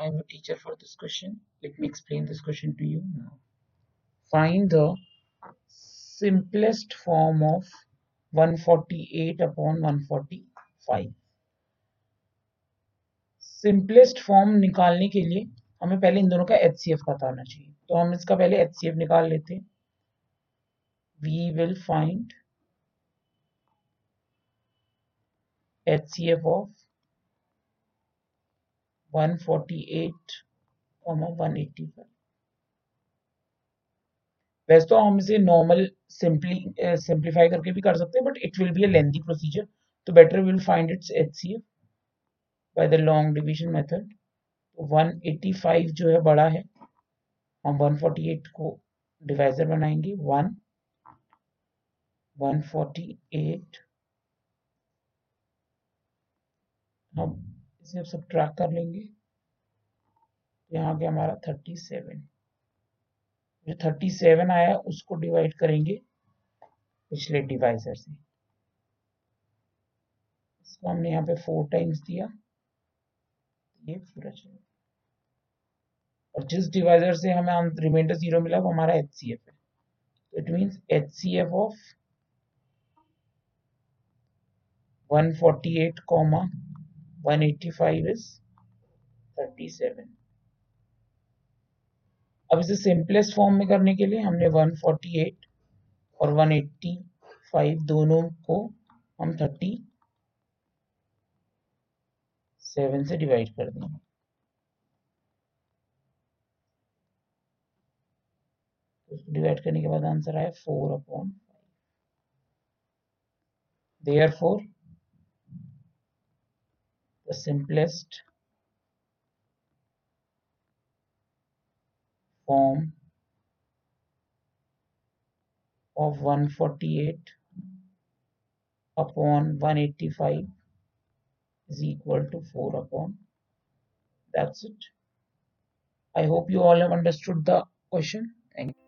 I am a teacher for this question. Let me explain this question to you now. Find the simplest form of 148 upon 145. Simplest form निकालने के लिए हमें पहले इन दोनों का H C F पता होना चाहिए तो हम इसका पहले एफ़ निकाल लेते हैं we will find H C F 148 185 वैसे तो हम इसे नॉर्मल सिंपली सिंप्लीफाई करके भी कर सकते हैं but it will be a lengthy procedure तो better will find it's H C by the long division method तो 185 जो है बड़ा है। हम 148 को डिवाइजर बनाएँगे। वन 148 हम इसे सब ट्रैक कर लेंगे। यहाँ गया हमारा थर्टी सेवन जो थर्टी सेवन आया, उसको डिवाइड करेंगे पिछले डिवाइजर से। इसको हमने यहाँ पे फोर टाइम्स दिया। ये पूरा चलेगा और जिस डिवाइजर से हमें रिमाइंडर ज़ीरो मिला, वो हमारा एच सी एफ़ है। तो it means H C F of one forty eight comma 185 is 37 अब इसे सिंपलेस्ट फॉर्म में करने के लिए हमने 148 और 185 दोनों को हम 37 से डिवाइड कर देंगे। डिवाइड करने के बाद आंसर आया four upon there four the simplest form of 148 upon 185 is equal to 4 upon. That's it. I hope you all have understood the question. Thank you